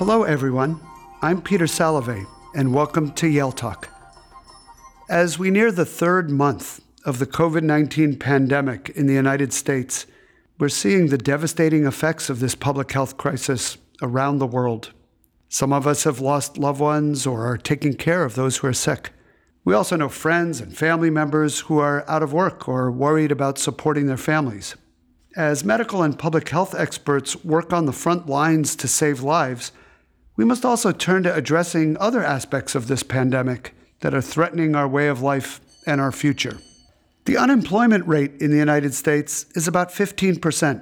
Hello, everyone. I'm Peter Salovey, and welcome to Yale Talk. As we near the third month of the COVID 19 pandemic in the United States, we're seeing the devastating effects of this public health crisis around the world. Some of us have lost loved ones or are taking care of those who are sick. We also know friends and family members who are out of work or worried about supporting their families. As medical and public health experts work on the front lines to save lives, we must also turn to addressing other aspects of this pandemic that are threatening our way of life and our future. The unemployment rate in the United States is about 15%,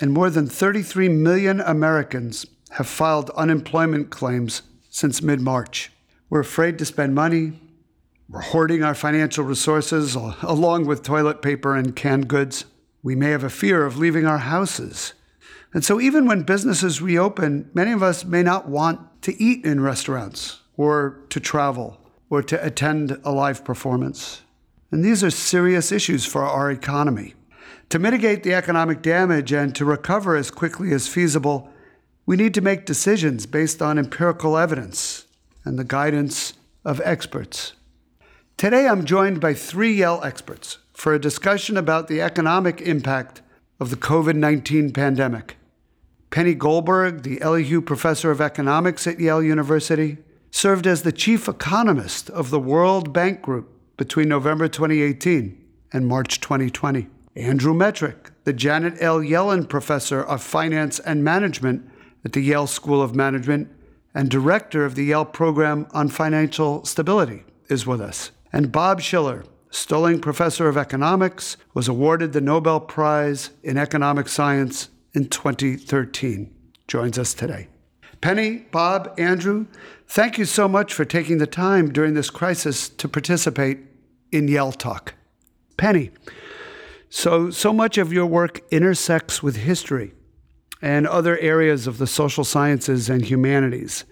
and more than 33 million Americans have filed unemployment claims since mid March. We're afraid to spend money. We're hoarding our financial resources along with toilet paper and canned goods. We may have a fear of leaving our houses. And so, even when businesses reopen, many of us may not want to eat in restaurants or to travel or to attend a live performance. And these are serious issues for our economy. To mitigate the economic damage and to recover as quickly as feasible, we need to make decisions based on empirical evidence and the guidance of experts. Today, I'm joined by three Yale experts for a discussion about the economic impact of the COVID 19 pandemic. Penny Goldberg, the Elihu Professor of Economics at Yale University, served as the chief economist of the World Bank Group between November 2018 and March 2020. Andrew Metrick, the Janet L. Yellen Professor of Finance and Management at the Yale School of Management and director of the Yale Program on Financial Stability, is with us. And Bob Shiller, Sterling Professor of Economics, was awarded the Nobel Prize in Economic Science in 2013, joins us today. Penny, Bob, Andrew, thank you so much for taking the time during this crisis to participate in Yale Talk. Penny, so, so much of your work intersects with history and other areas of the social sciences and humanities.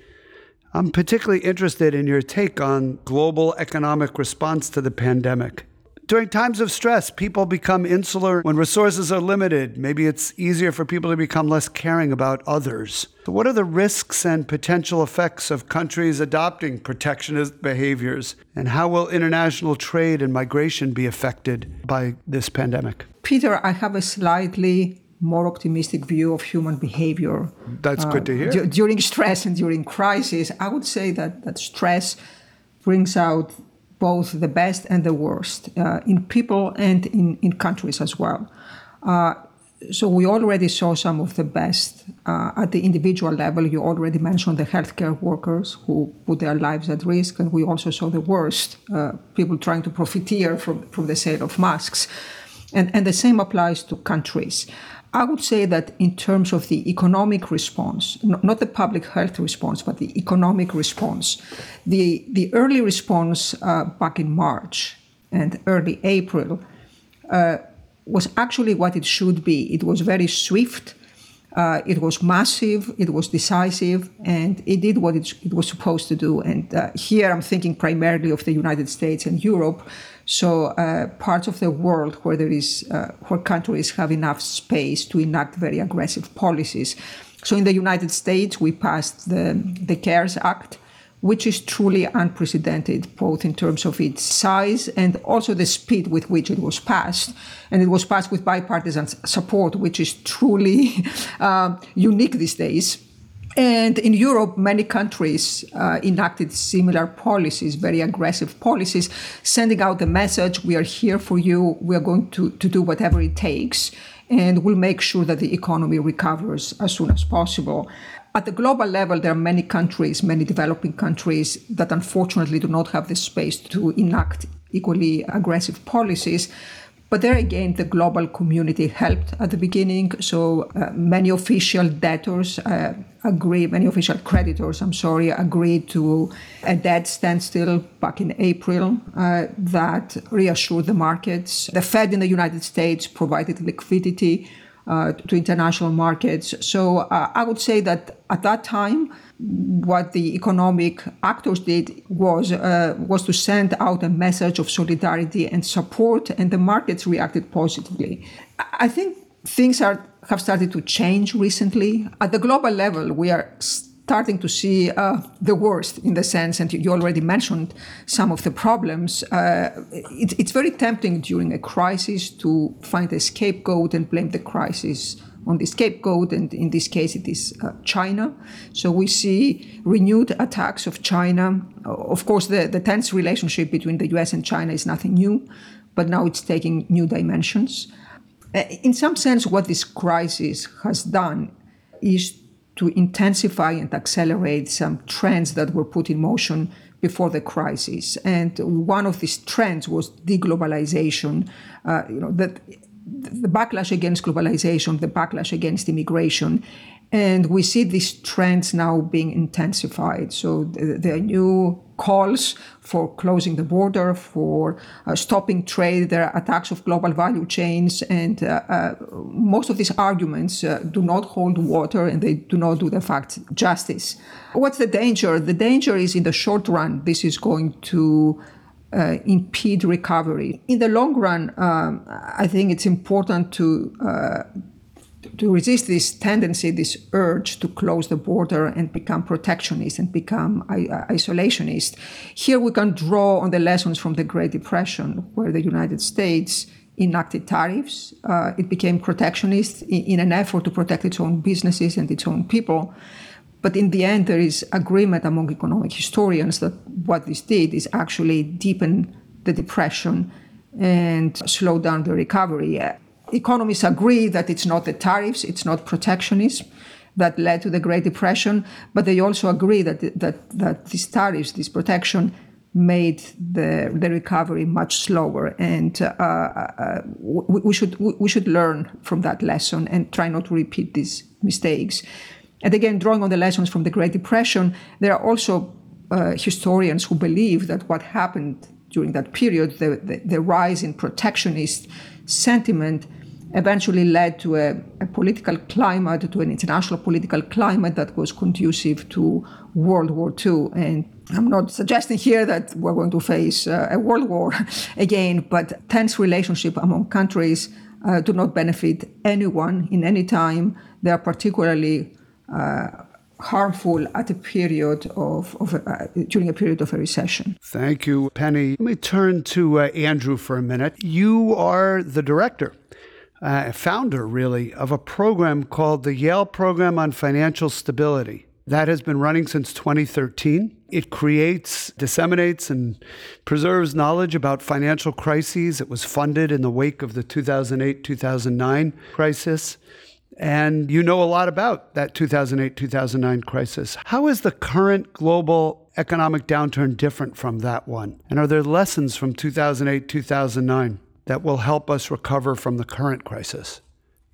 I'm particularly interested in your take on global economic response to the pandemic. During times of stress, people become insular when resources are limited. Maybe it's easier for people to become less caring about others. So what are the risks and potential effects of countries adopting protectionist behaviors? And how will international trade and migration be affected by this pandemic? Peter, I have a slightly more optimistic view of human behavior. That's uh, good to hear. D- during stress and during crisis, I would say that, that stress brings out both the best and the worst uh, in people and in, in countries as well. Uh, so we already saw some of the best uh, at the individual level. You already mentioned the healthcare workers who put their lives at risk, and we also saw the worst uh, people trying to profiteer from, from the sale of masks. And, and the same applies to countries. I would say that in terms of the economic response, not the public health response, but the economic response, the, the early response uh, back in March and early April uh, was actually what it should be. It was very swift, uh, it was massive, it was decisive, and it did what it, it was supposed to do. And uh, here I'm thinking primarily of the United States and Europe. So uh, parts of the world where there is uh, where countries have enough space to enact very aggressive policies. So in the United States, we passed the, the CARES Act, which is truly unprecedented, both in terms of its size and also the speed with which it was passed. And it was passed with bipartisan support, which is truly uh, unique these days. And in Europe, many countries uh, enacted similar policies, very aggressive policies, sending out the message we are here for you, we are going to, to do whatever it takes, and we'll make sure that the economy recovers as soon as possible. At the global level, there are many countries, many developing countries, that unfortunately do not have the space to enact equally aggressive policies. But there again, the global community helped at the beginning. So uh, many official debtors uh, agree, many official creditors, I'm sorry, agreed to a debt standstill back in April uh, that reassured the markets. The Fed in the United States provided liquidity uh, to international markets. So uh, I would say that at that time, what the economic actors did was uh, was to send out a message of solidarity and support, and the markets reacted positively. I think things are have started to change recently at the global level. We are starting to see uh, the worst in the sense, and you already mentioned some of the problems. Uh, it, it's very tempting during a crisis to find a scapegoat and blame the crisis on the scapegoat, and in this case, it is uh, China. So we see renewed attacks of China. Of course, the, the tense relationship between the US and China is nothing new, but now it's taking new dimensions. Uh, in some sense, what this crisis has done is to intensify and accelerate some trends that were put in motion before the crisis. And one of these trends was deglobalization. Uh, you know that the backlash against globalization, the backlash against immigration, and we see these trends now being intensified. So there are new calls for closing the border, for uh, stopping trade. There are attacks of global value chains, and uh, uh, most of these arguments uh, do not hold water and they do not do the facts justice. What's the danger? The danger is in the short run, this is going to uh, impede recovery. In the long run, um, I think it's important to uh, to resist this tendency, this urge to close the border and become protectionist and become isolationist. Here we can draw on the lessons from the Great Depression, where the United States enacted tariffs. Uh, it became protectionist in, in an effort to protect its own businesses and its own people. But in the end, there is agreement among economic historians that what this did is actually deepen the depression and slow down the recovery. Economists agree that it's not the tariffs, it's not protectionism that led to the Great Depression, but they also agree that, that, that these tariffs, this protection, made the, the recovery much slower. And uh, uh, we, we, should, we should learn from that lesson and try not to repeat these mistakes. And again, drawing on the lessons from the Great Depression, there are also uh, historians who believe that what happened during that period, the, the, the rise in protectionist sentiment, eventually led to a, a, political climate, to an international political climate that was conducive to World War II. And I'm not suggesting here that we're going to face uh, a world war again, but tense relationship among countries uh, do not benefit anyone in any time. They are particularly harmful at a period of, of uh, during a period of a recession. Thank you, Penny. Let me turn to uh, Andrew for a minute. You are the director, uh, founder really, of a program called the Yale Program on Financial Stability. That has been running since 2013. It creates, disseminates, and preserves knowledge about financial crises. It was funded in the wake of the 2008 2009 crisis. And you know a lot about that 2008 2009 crisis. How is the current global economic downturn different from that one? And are there lessons from 2008 2009 that will help us recover from the current crisis?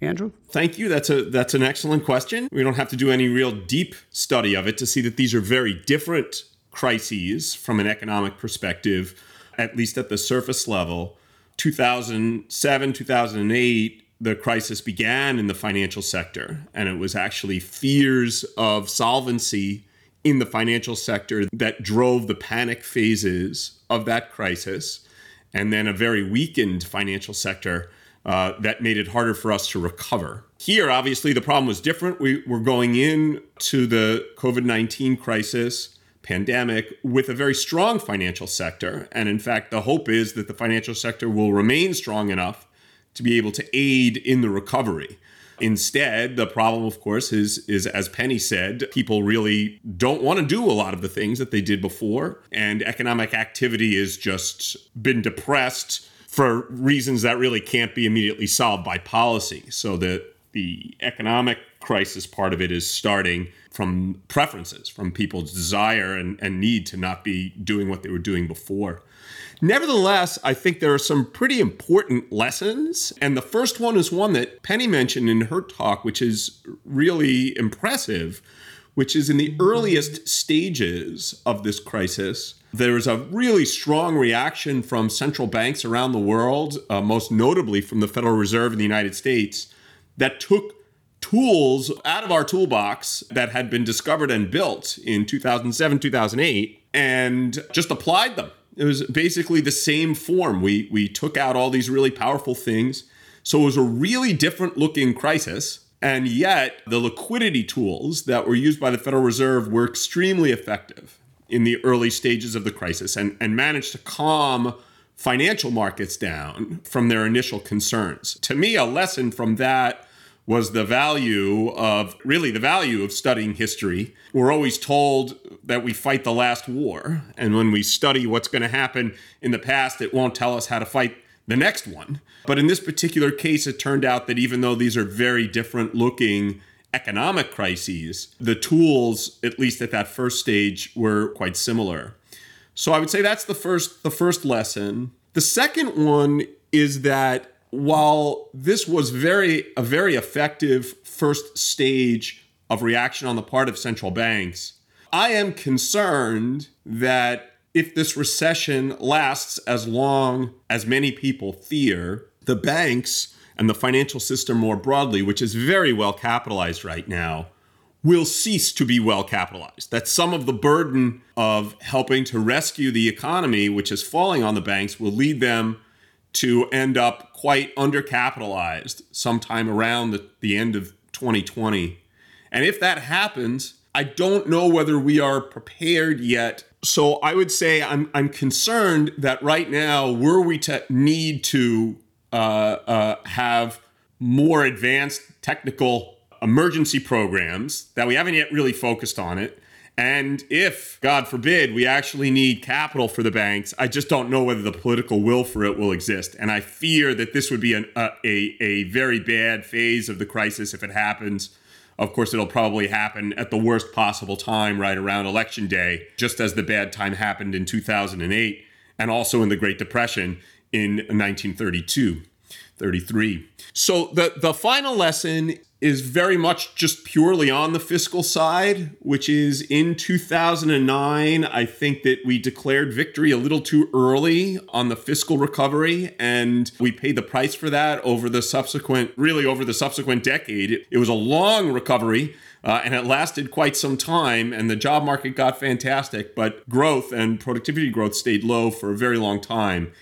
Andrew? Thank you. That's a that's an excellent question. We don't have to do any real deep study of it to see that these are very different crises from an economic perspective, at least at the surface level. 2007, 2008 the crisis began in the financial sector, and it was actually fears of solvency in the financial sector that drove the panic phases of that crisis, and then a very weakened financial sector uh, that made it harder for us to recover. Here, obviously, the problem was different. We were going in to the COVID 19 crisis pandemic with a very strong financial sector. And in fact, the hope is that the financial sector will remain strong enough to be able to aid in the recovery. Instead, the problem, of course, is is as Penny said, people really don't want to do a lot of the things that they did before, and economic activity has just been depressed for reasons that really can't be immediately solved by policy. So that the economic crisis part of it is starting from preferences, from people's desire and, and need to not be doing what they were doing before. Nevertheless, I think there are some pretty important lessons. And the first one is one that Penny mentioned in her talk, which is really impressive, which is in the earliest stages of this crisis. There was a really strong reaction from central banks around the world, uh, most notably from the Federal Reserve in the United States, that took tools out of our toolbox that had been discovered and built in 2007, 2008, and just applied them it was basically the same form. We we took out all these really powerful things. So it was a really different looking crisis And yet, the liquidity tools that were used by the Federal Reserve were extremely effective in the early stages of the crisis and, and managed to calm financial markets down from their initial concerns. To me, a lesson from that was the value of really the value of studying history. We're always told that we fight the last war. And when we study what's going to happen in the past, it won't tell us how to fight the next one. But in this particular case, it turned out that even though these are very different looking economic crises, the tools, at least at that first stage, were quite similar. So I would say that's the first the first lesson. The second one is that while this was very a very effective first stage of reaction on the part of central banks, I am concerned that if this recession lasts as long as many people fear, the banks and the financial system more broadly, which is very well capitalized right now, will cease to be well capitalized. That some of the burden of helping to rescue the economy, which is falling on the banks, will lead them to end up quite undercapitalized sometime around the, the end of 2020. And if that happens, I don't know whether we are prepared yet. So I would say I'm, I'm concerned that right now, were we to need to uh, uh, have more advanced technical emergency programs that we haven't yet really focused on it, and if, God forbid, we actually need capital for the banks, I just don't know whether the political will for it will exist. And I fear that this would be an, a, a, a very bad phase of the crisis if it happens. Of course, it'll probably happen at the worst possible time, right around election day, just as the bad time happened in 2008 and also in the Great Depression in 1932. 33. So the the final lesson is very much just purely on the fiscal side, which is in 2009, I think that we declared victory a little too early on the fiscal recovery and we paid the price for that over the subsequent really over the subsequent decade. It, it was a long recovery uh, and it lasted quite some time and the job market got fantastic, but growth and productivity growth stayed low for a very long time.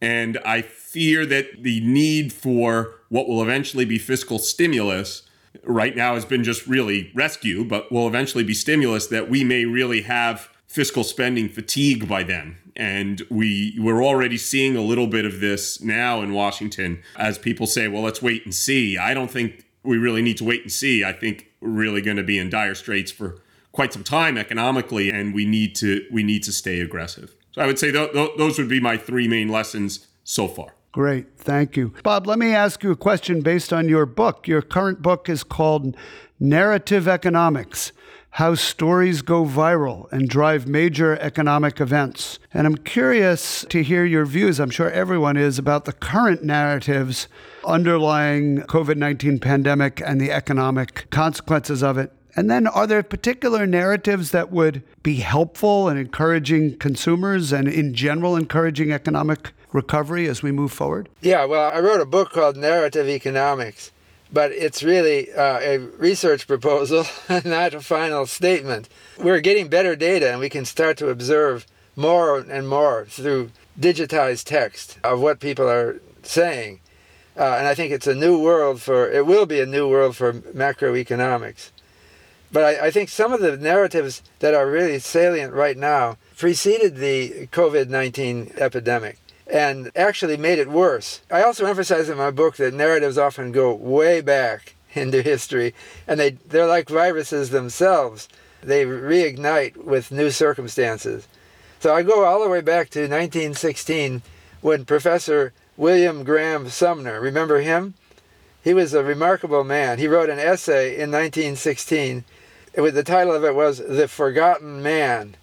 And I fear that the need for what will eventually be fiscal stimulus right now has been just really rescue, but will eventually be stimulus that we may really have fiscal spending fatigue by then. And we we're already seeing a little bit of this now in Washington as people say, well, let's wait and see. I don't think we really need to wait and see. I think we're really going to be in dire straits for quite some time economically and we need to we need to stay aggressive. So I would say th- th- those would be my three main lessons so far. Great, thank you. Bob, let me ask you a question based on your book. Your current book is called Narrative Economics How Stories Go Viral and Drive Major Economic Events. And I'm curious to hear your views, I'm sure everyone is, about the current narratives underlying COVID-19 pandemic and the economic consequences of it. And then, are there particular narratives that would be helpful in encouraging consumers and, in general, encouraging economic recovery as we move forward? Yeah, well, I wrote a book called Narrative Economics, but it's really uh, a research proposal, not a final statement. We're getting better data, and we can start to observe more and more through digitized text of what people are saying. Uh, and I think it's a new world for, it will be a new world for macroeconomics. But I, I, think some of the narratives that are really salient right now preceded the COVID 19 epidemic and actually made it worse. I also emphasize in my book that narratives often go way back into history and they, they're like viruses themselves. They reignite with new circumstances. So I go all the way back to 1916 when Professor William Graham Sumner, remember him? He was a remarkable man. He wrote an essay in 1916 was, the title of it was The Forgotten Man.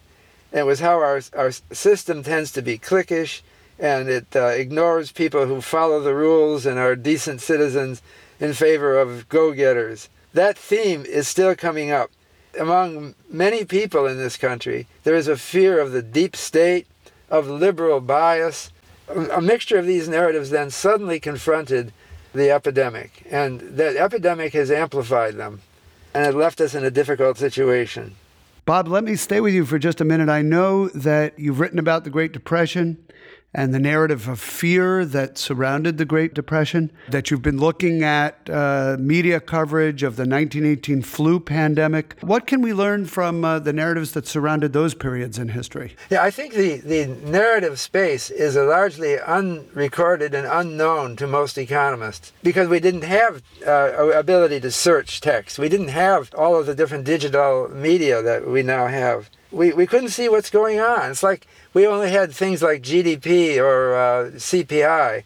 And it was how our, our system tends to be cliquish and it uh, ignores people who follow the rules and are decent citizens in favor of go getters. That theme is still coming up. Among many people in this country, there is a fear of the deep state, of liberal bias. A mixture of these narratives then suddenly confronted the epidemic, and that epidemic has amplified them and it left us in a difficult situation. Bob, let me stay with you for just a minute. I know that you've written about the Great Depression and the narrative of fear that surrounded the Great Depression, that you've been looking at uh, media coverage of the 1918 flu pandemic. What can we learn from uh, the narratives that surrounded those periods in history? Yeah, I think the, the narrative space is largely unrecorded and unknown to most economists because we didn't have uh, ability to search text. We didn't have all of the different digital media that we now have we, we couldn't see what's going on. It's like we only had things like GDP or uh, CPI.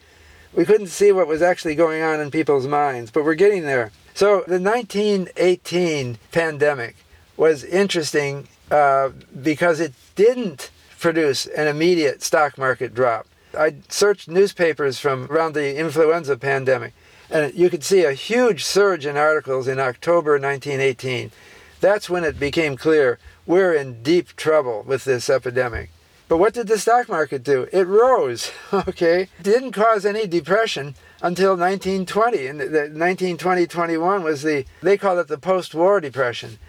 We couldn't see what was actually going on in people's minds, but we're getting there. So the 1918 pandemic was interesting uh, because it didn't produce an immediate stock market drop. I searched newspapers from around the influenza pandemic, and you could see a huge surge in articles in October 1918. That's when it became clear we're in deep trouble with this epidemic. But what did the stock market do? It rose, okay? It didn't cause any depression until 1920. And the 1920-21 was the, they call it the post-war depression.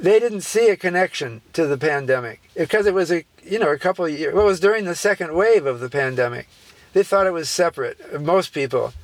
They didn't see a connection to the pandemic because it was a, you know, a couple of years, well, it was during the second wave of the pandemic. They thought it was separate, most people.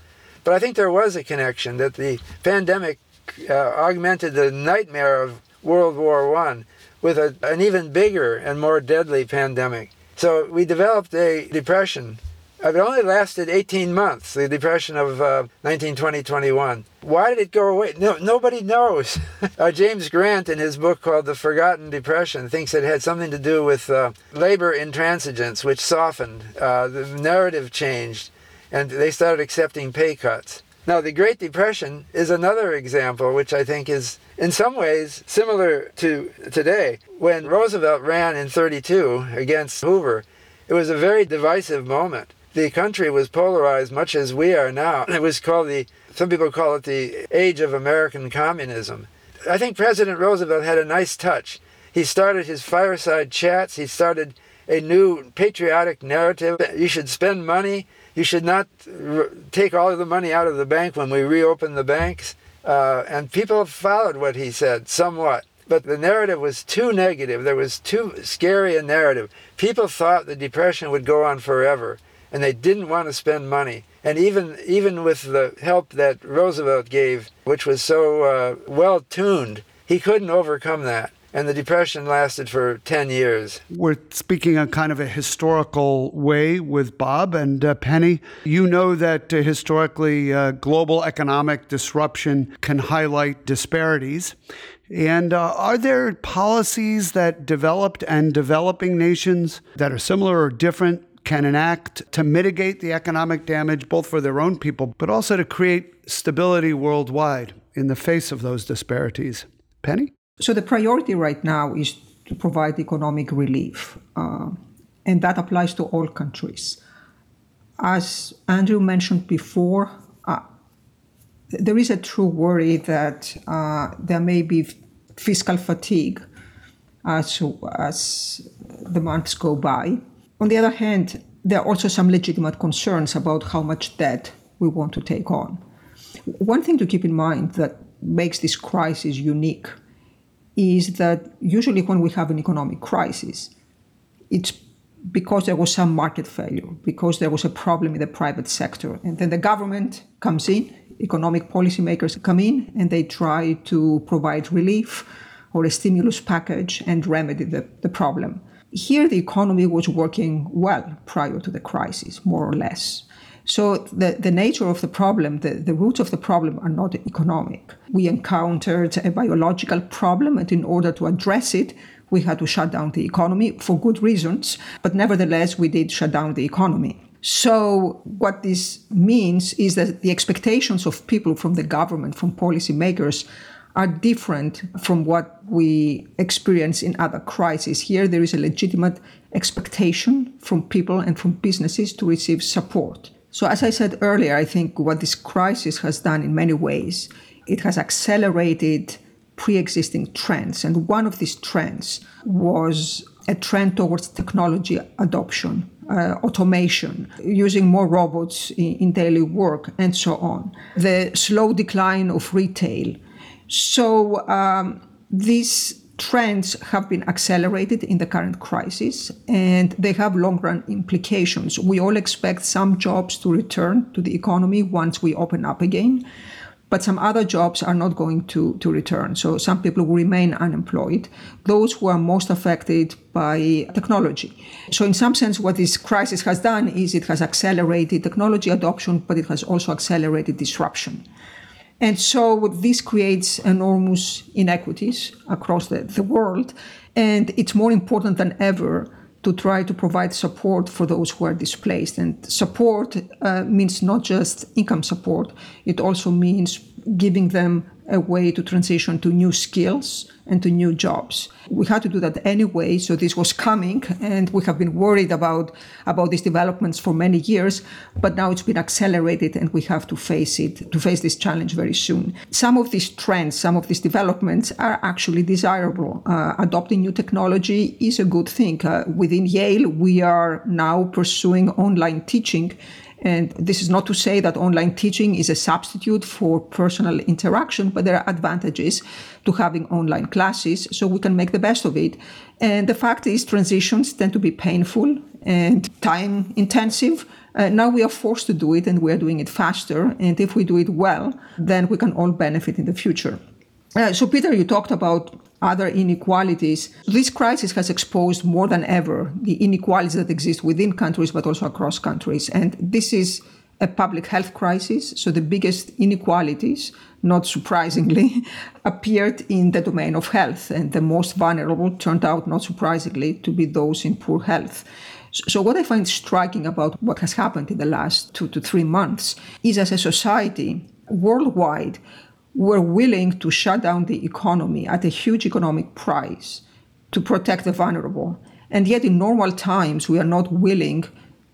But I think there was a connection that the pandemic uh, augmented the nightmare of World War One with a, an even bigger and more deadly pandemic. So we developed a depression. It only lasted 18 months, the depression of uh, 1920-21. Why did it go away? No, nobody knows. uh, James Grant, in his book called The Forgotten Depression, thinks it had something to do with uh, labor intransigence, which softened. Uh, the narrative changed, and they started accepting pay cuts. Now, the Great Depression is another example, which I think is in some ways similar to today. When Roosevelt ran in 32 against Hoover, it was a very divisive moment. The country was polarized much as we are now. It was called the, some people call it the age of American communism. I think President Roosevelt had a nice touch. He started his fireside chats, he started a new patriotic narrative. You should spend money you should not take all of the money out of the bank when we reopen the banks. Uh, and people followed what he said somewhat. But the narrative was too negative. There was too scary a narrative. People thought the depression would go on forever, and they didn't want to spend money. And even even with the help that Roosevelt gave, which was so uh, well tuned, he couldn't overcome that and the depression lasted for 10 years. We're speaking a kind of a historical way with Bob and uh, Penny. You know that uh, historically, uh, global economic disruption can highlight disparities. And uh, are there policies that developed and developing nations that are similar or different can enact to mitigate the economic damage, both for their own people, but also to create stability worldwide in the face of those disparities? Penny? So the priority right now is to provide economic relief, uh, and that applies to all countries. As Andrew mentioned before, uh, there is a true worry that uh, there may be fiscal fatigue as, as the months go by. On the other hand, there are also some legitimate concerns about how much debt we want to take on. One thing to keep in mind that makes this crisis unique is that usually when we have an economic crisis, it's because there was some market failure, because there was a problem in the private sector. And then the government comes in, economic policymakers come in, and they try to provide relief or a stimulus package and remedy the, the problem. Here, the economy was working well prior to the crisis, more or less. So the, the nature of the problem, the, the roots of the problem are not economic. We encountered a biological problem, and in order to address it, we had to shut down the economy for good reasons, but nevertheless, we did shut down the economy. So, what this means is that the expectations of people from the government, from policymakers, are different from what we experience in other crises. Here, there is a legitimate expectation from people and from businesses to receive support. So, as I said earlier, I think what this crisis has done in many ways, it has accelerated pre existing trends. And one of these trends was a trend towards technology adoption, uh, automation, using more robots in, in, daily work, and so on. The slow decline of retail. So, um, these trends have been accelerated in the current crisis and they have long run implications. We all expect some jobs to return to the economy once we open up again, but some other jobs are not going to, to return. So some people will remain unemployed, those who are most affected by technology. So, in some sense, what this crisis has done is it has accelerated technology adoption, but it has also accelerated disruption. And so this creates enormous inequities across the, the world. And it's more important than ever to try to provide support for those who are displaced. And support uh, means not just income support, it also means giving them a way to transition to new skills and to new jobs. We had to do that anyway, so this was coming, and we have been worried about, about these developments for many years, but now it's been accelerated and we have to face it, to face this challenge very soon. Some of these trends, some of these developments are actually desirable. Uh, adopting new technology is a good thing. Uh, within Yale, we are now pursuing online teaching and this is not to say that online teaching is a substitute for personal interaction, but there are advantages to having online classes, so we can make the best of it. And the fact is, transitions tend to be painful and time intensive. Uh, now we are forced to do it and we are doing it faster. And if we do it well, then we can all benefit in the future. Uh, so, Peter, you talked about other inequalities. This crisis has exposed more than ever the inequalities that exist within countries, but also across countries. And this is a public health crisis. So, the biggest inequalities, not surprisingly, appeared in the domain of health. And the most vulnerable turned out, not surprisingly, to be those in poor health. So, what I find striking about what has happened in the last two to three months is as a society worldwide, were willing to shut down the economy at a huge economic price to protect the vulnerable. And yet, in normal times, we are not willing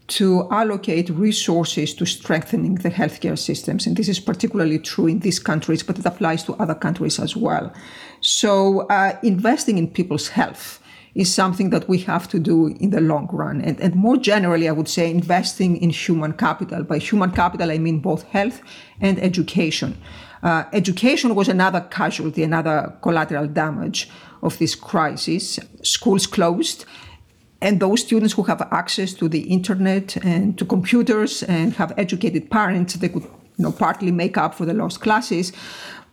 to allocate resources to strengthening the healthcare systems. And this is particularly true in these countries, but it applies to other countries as well. So, uh, investing in people's health is something that we have to do in the long run. And, and more generally, I would say investing in human capital. By human capital, I mean both health and education. Uh, education was another casualty, another collateral damage of this crisis. Schools closed, and those students who have access to the internet and to computers and have educated parents, they could you know, partly make up for the lost classes.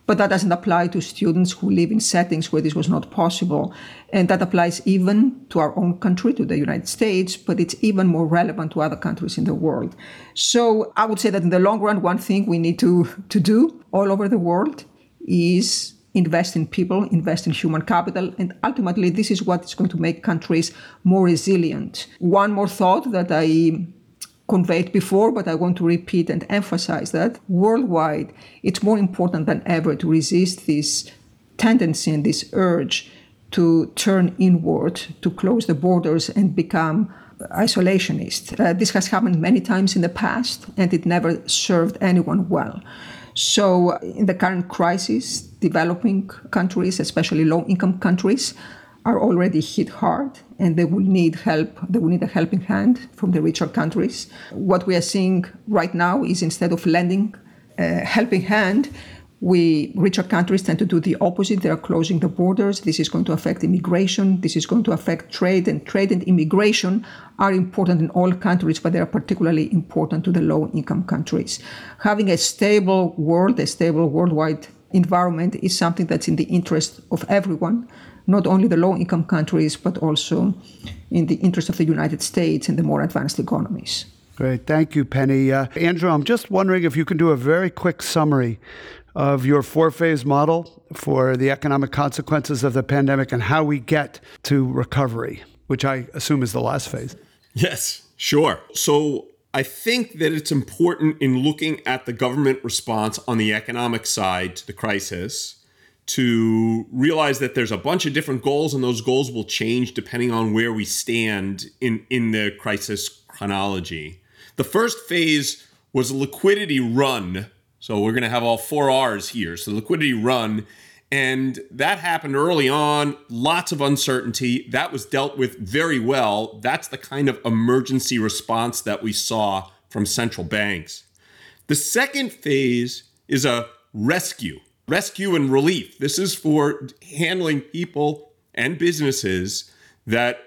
But that doesn't apply to students who live in settings where this was not possible. And that applies even to our own country, to the United States, but it's even more relevant to other countries in the world. So I would say that in the long run, one thing we need to, to do all over the world is invest in people, invest in human capital, and ultimately, this is what is going to make countries more resilient. One more thought that I conveyed before, but I want to repeat and emphasize that worldwide, it's more important than ever to resist this tendency and this urge to turn inward, to close the borders and become isolationist. Uh, this has happened many times in the past, and it never served anyone well. So, in the current crisis, developing countries, especially low income countries, are already hit hard and they will need help. They will need a helping hand from the richer countries. What we are seeing right now is instead of lending a helping hand, we richer countries tend to do the opposite. They are closing the borders. This is going to affect immigration. This is going to affect trade, and trade and immigration are important in all countries, but they are particularly important to the low-income countries. Having a stable world, a stable worldwide environment, is something that's in the interest of everyone not only the low income countries, but also in the interest of the United States and the more advanced economies. Great. Thank you, Penny. Uh, Andrew, I'm just wondering if you can do a very quick summary of your four phase model for the economic consequences of the pandemic and how we get to recovery, which I assume is the last phase. Yes, sure. So I think that it's important in looking at the government response on the economic side to the crisis to realize that there's a bunch of different goals and those goals will change depending on where we stand in, in the crisis chronology. The first phase was a liquidity run. So we're going to have all four R's here. So liquidity run. And that happened early on, lots of uncertainty. That was dealt with very well. That's the kind of emergency response that we saw from central banks. The second phase is a rescue rescue and relief. This is for handling people and businesses that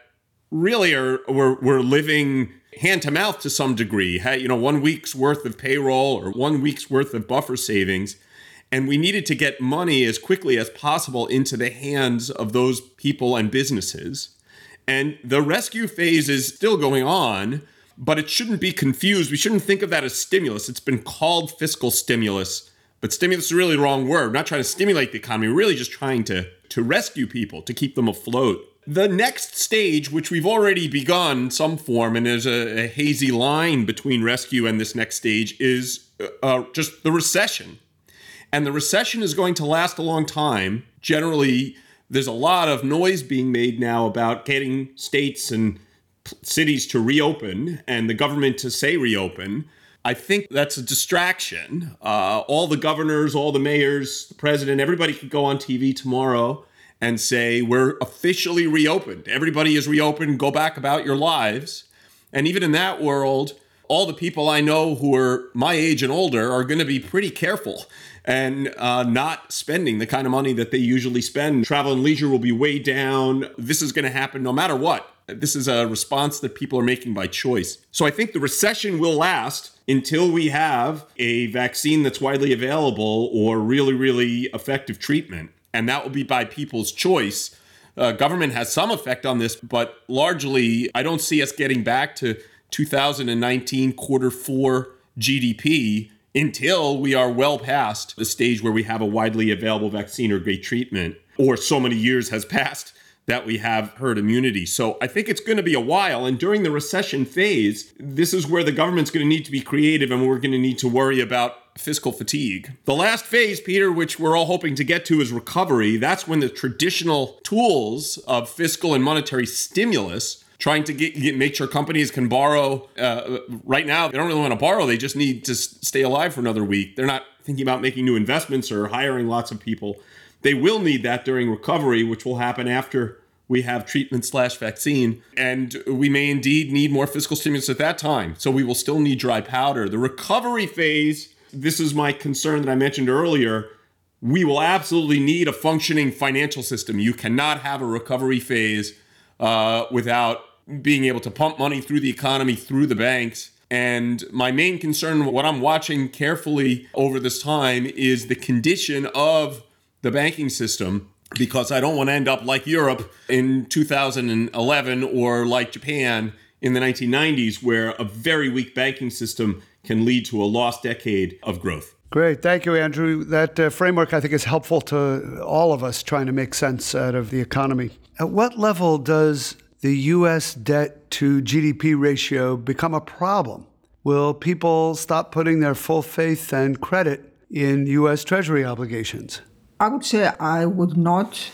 really are we're, we're living hand to mouth to some degree. You know, one week's worth of payroll or one week's worth of buffer savings. And we needed to get money as quickly as possible into the hands of those people and businesses. And the rescue phase is still going on, but it shouldn't be confused. We shouldn't think of that as stimulus. It's been called fiscal stimulus, but stimulus is really the wrong word. We're not trying to stimulate the economy, we're really just trying to, to rescue people, to keep them afloat. The next stage, which we've already begun some form, and there's a, a hazy line between rescue and this next stage, is uh, uh, just the recession. And the recession is going to last a long time. Generally, there's a lot of noise being made now about getting states and cities to reopen and the government to say reopen. I think that's a distraction. Uh, all the governors, all the mayors, the president, everybody could go on TV tomorrow and say, We're officially reopened. Everybody is reopened. Go back about your lives. And even in that world, all the people I know who are my age and older are going to be pretty careful and uh, not spending the kind of money that they usually spend. Travel and leisure will be way down. This is going to happen no matter what. This is a response that people are making by choice. So I think the recession will last until we have a vaccine that's widely available or really, really effective treatment. And that will be by people's choice. Uh, government has some effect on this, but largely, I don't see us getting back to 2019 quarter four GDP until we are well past the stage where we have a widely available vaccine or great treatment, or so many years has passed that we have herd immunity. So I think it's going to be a while. And during the recession phase, this is where the government's going to need to be creative and we're going to need to worry about fiscal fatigue. The last phase, Peter, which we're all hoping to get to, is recovery. That's when the traditional tools of fiscal and monetary stimulus trying to get, get, make sure companies can borrow. Uh, right now, they don't really want to borrow; they just need to stay alive for another week. They're not thinking about making new investments or hiring lots of people. They will need that during recovery, which will happen after we have treatment slash vaccine, and we may indeed need more fiscal stimulus at that time. So we will still need dry powder. The recovery phase. This is my concern that I mentioned earlier. We will absolutely need a functioning financial system. You cannot have a recovery phase uh, without being able to pump money through the economy, through the banks. And my main concern, what I'm watching carefully over this time, is the condition of the banking system because I don't want to end up like Europe in 2011 or like Japan in the 1990s, where a very weak banking system can lead to a lost decade of growth. Great. Thank you, Andrew. That uh, framework, I think, is helpful to all of us trying to make sense out of the economy. At what level does the U.S. debt to GDP ratio become a problem? Will people stop putting their full faith and credit in U.S. Treasury obligations? I would say I would not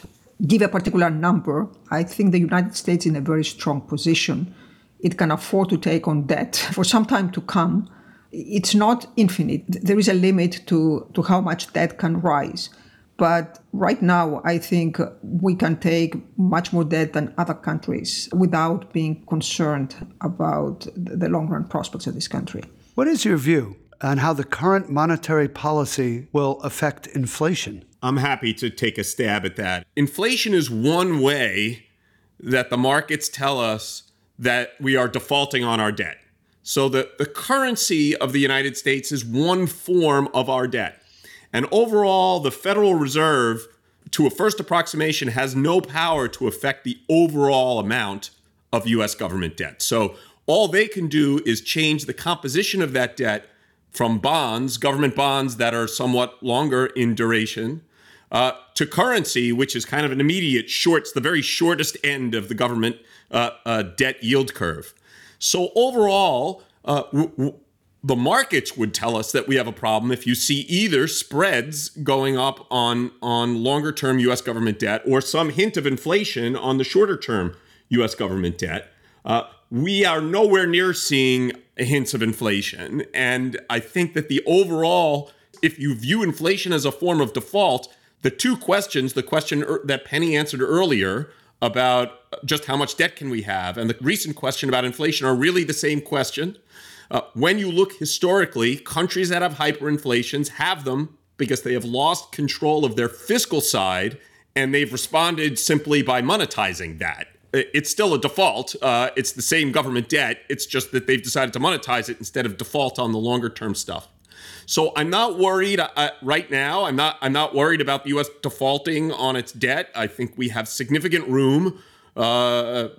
give a particular number. I think the United States is in a very strong position. It can afford to take on debt for some time to come. It's not infinite. There is a limit to, to how much debt can rise. But right now, I think we can take much more debt than other countries without being concerned about the long run prospects of this country. What is your view on how the current monetary policy will affect inflation? I'm happy to take a stab at that. Inflation is one way that the markets tell us that we are defaulting on our debt. So the, the currency of the United States is one form of our debt. And overall, the Federal Reserve, to a first approximation, has no power to affect the overall amount of US government debt. So all they can do is change the composition of that debt from bonds, government bonds that are somewhat longer in duration, uh, to currency, which is kind of an immediate short, it's the very shortest end of the government uh, uh, debt yield curve. So overall, uh, w- w- the markets would tell us that we have a problem if you see either spreads going up on on longer term US government debt or some hint of inflation on the shorter term US government debt. Uh, we are nowhere near seeing hints of inflation. And I think that the overall, if you view inflation as a form of default, the two questions, the question er, that Penny answered earlier about just how much debt can we have, and the recent question about inflation are really the same question. Uh, when you look historically, countries that have hyperinflations have them because they have lost control of their fiscal side and they've responded simply by monetizing that. It's still a default. Uh, it's the same government debt. It's just that they've decided to monetize it instead of default on the longer term stuff. So I'm not worried uh, right now. I'm not. I'm not worried about the U.S. defaulting on its debt. I think we have significant room. Uh,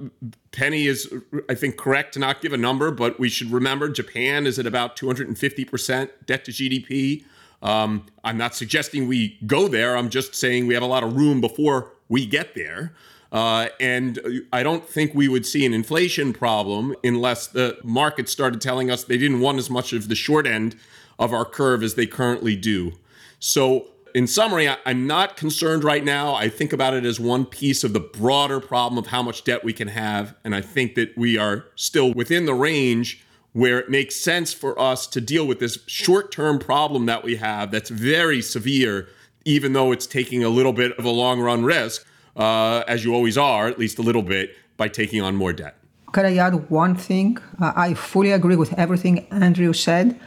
Penny is, I think, correct to not give a number, but we should remember Japan is at about 250 percent debt to GDP. Um, I'm not suggesting we go there. I'm just saying we have a lot of room before we get there. Uh, and I don't think we would see an inflation problem unless the market started telling us they didn't want as much of the short end of our curve as they currently do. So, in summary, I'm not concerned right now. I think about it as one piece of the broader problem of how much debt we can have. And I think that we are still within the range where it makes sense for us to deal with this short term problem that we have that's very severe, even though it's taking a little bit of a long run risk, uh, as you always are, at least a little bit, by taking on more debt. Can I add one thing? Uh, I fully agree with everything Andrew said.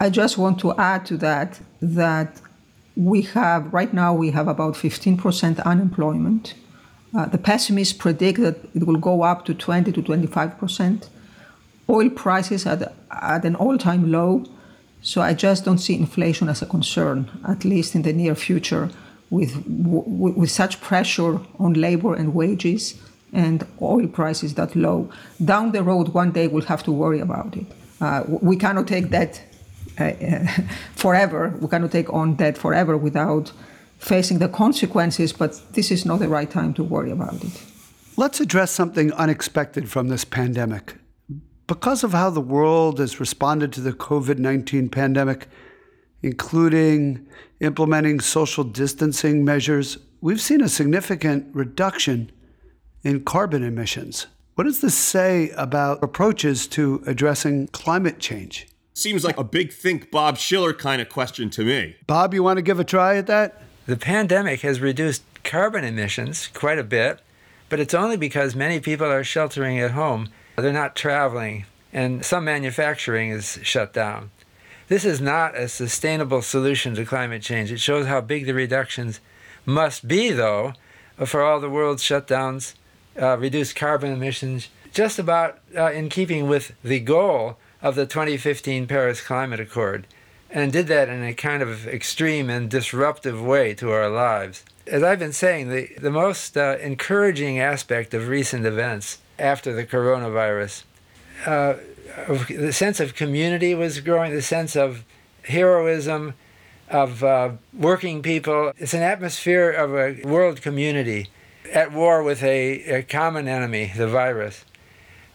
I just want to add to that that we have, right now, we have about 15% unemployment. Uh, the pessimists predict that it will go up to 20 to 25%. Oil prices are at an all time low. So I just don't see inflation as a concern, at least in the near future, with, with, such pressure on labor and wages and oil prices that low. Down the road, one day we'll have to worry about it. Uh, we cannot take that uh, forever. We cannot take on debt forever without facing the consequences, but this is not the right time to worry about it. Let's address something unexpected from this pandemic. Because of how the world has responded to the COVID 19 pandemic, including implementing social distancing measures, we've seen a significant reduction in carbon emissions. What does this say about approaches to addressing climate change? Seems like a big think Bob Shiller kind of question to me. Bob, you want to give a try at that? The pandemic has reduced carbon emissions quite a bit, but it's only because many people are sheltering at home. They're not traveling, and some manufacturing is shut down. This is not a sustainable solution to climate change. It shows how big the reductions must be, though, for all the world's shutdowns, uh, reduced carbon emissions, just about uh, in keeping with the goal of the 2015 Paris Climate Accord and did that in a kind of extreme and disruptive way to our lives. As I've been saying, the, the most uh, encouraging aspect of recent events after the coronavirus, uh, the sense of community was growing, the sense of heroism, of uh, working people. It's an atmosphere of a world community at war with a, a common enemy, the virus.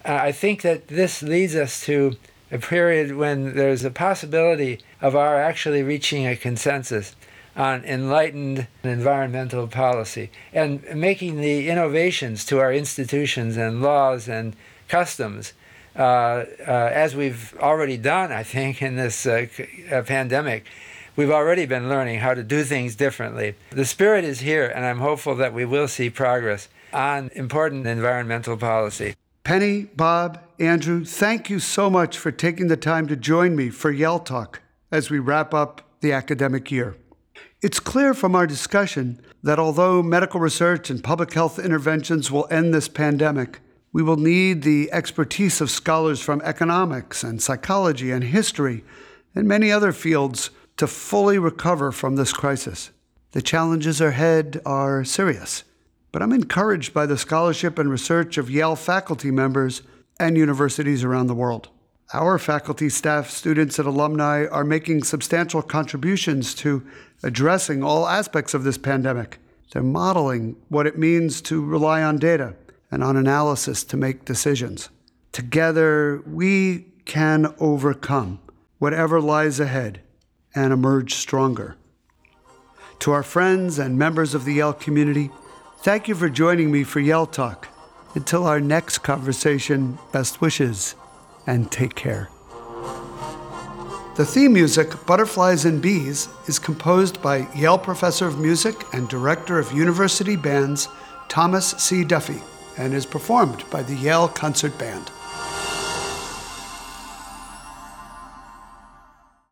Uh, I think that this leads us to a period when there's a possibility of our actually reaching a consensus on enlightened environmental policy and making the innovations to our institutions and laws and customs, as we've already done, I think, in this uh, uh, pandemic. We've already been learning how to do things differently. The spirit is here, and I'm hopeful that we will see progress on important environmental policy. Penny, Bob, Andrew, thank you so much for taking the time to join me for Yale Talk as we wrap up the academic year. It's clear from our discussion that although medical research and public health interventions will end this pandemic, we will need the expertise of scholars from economics and psychology and history and many other fields to fully recover from this crisis. The challenges ahead are serious but I'm encouraged by the scholarship and research of Yale faculty members and universities around the world. Our faculty, staff, students, and alumni are making substantial contributions to addressing all aspects of this pandemic. They're modeling what it means to rely on data and on analysis to make decisions. Together, we can overcome whatever lies ahead and emerge stronger. To our friends and members of the Yale community, Thank you for joining me for Yale Talk. Until our next conversation, best wishes and take care. The theme music, Butterflies and Bees, is composed by Yale Professor of Music and Director of University Bands, Thomas C. Duffy, and is performed by the Yale Concert Band.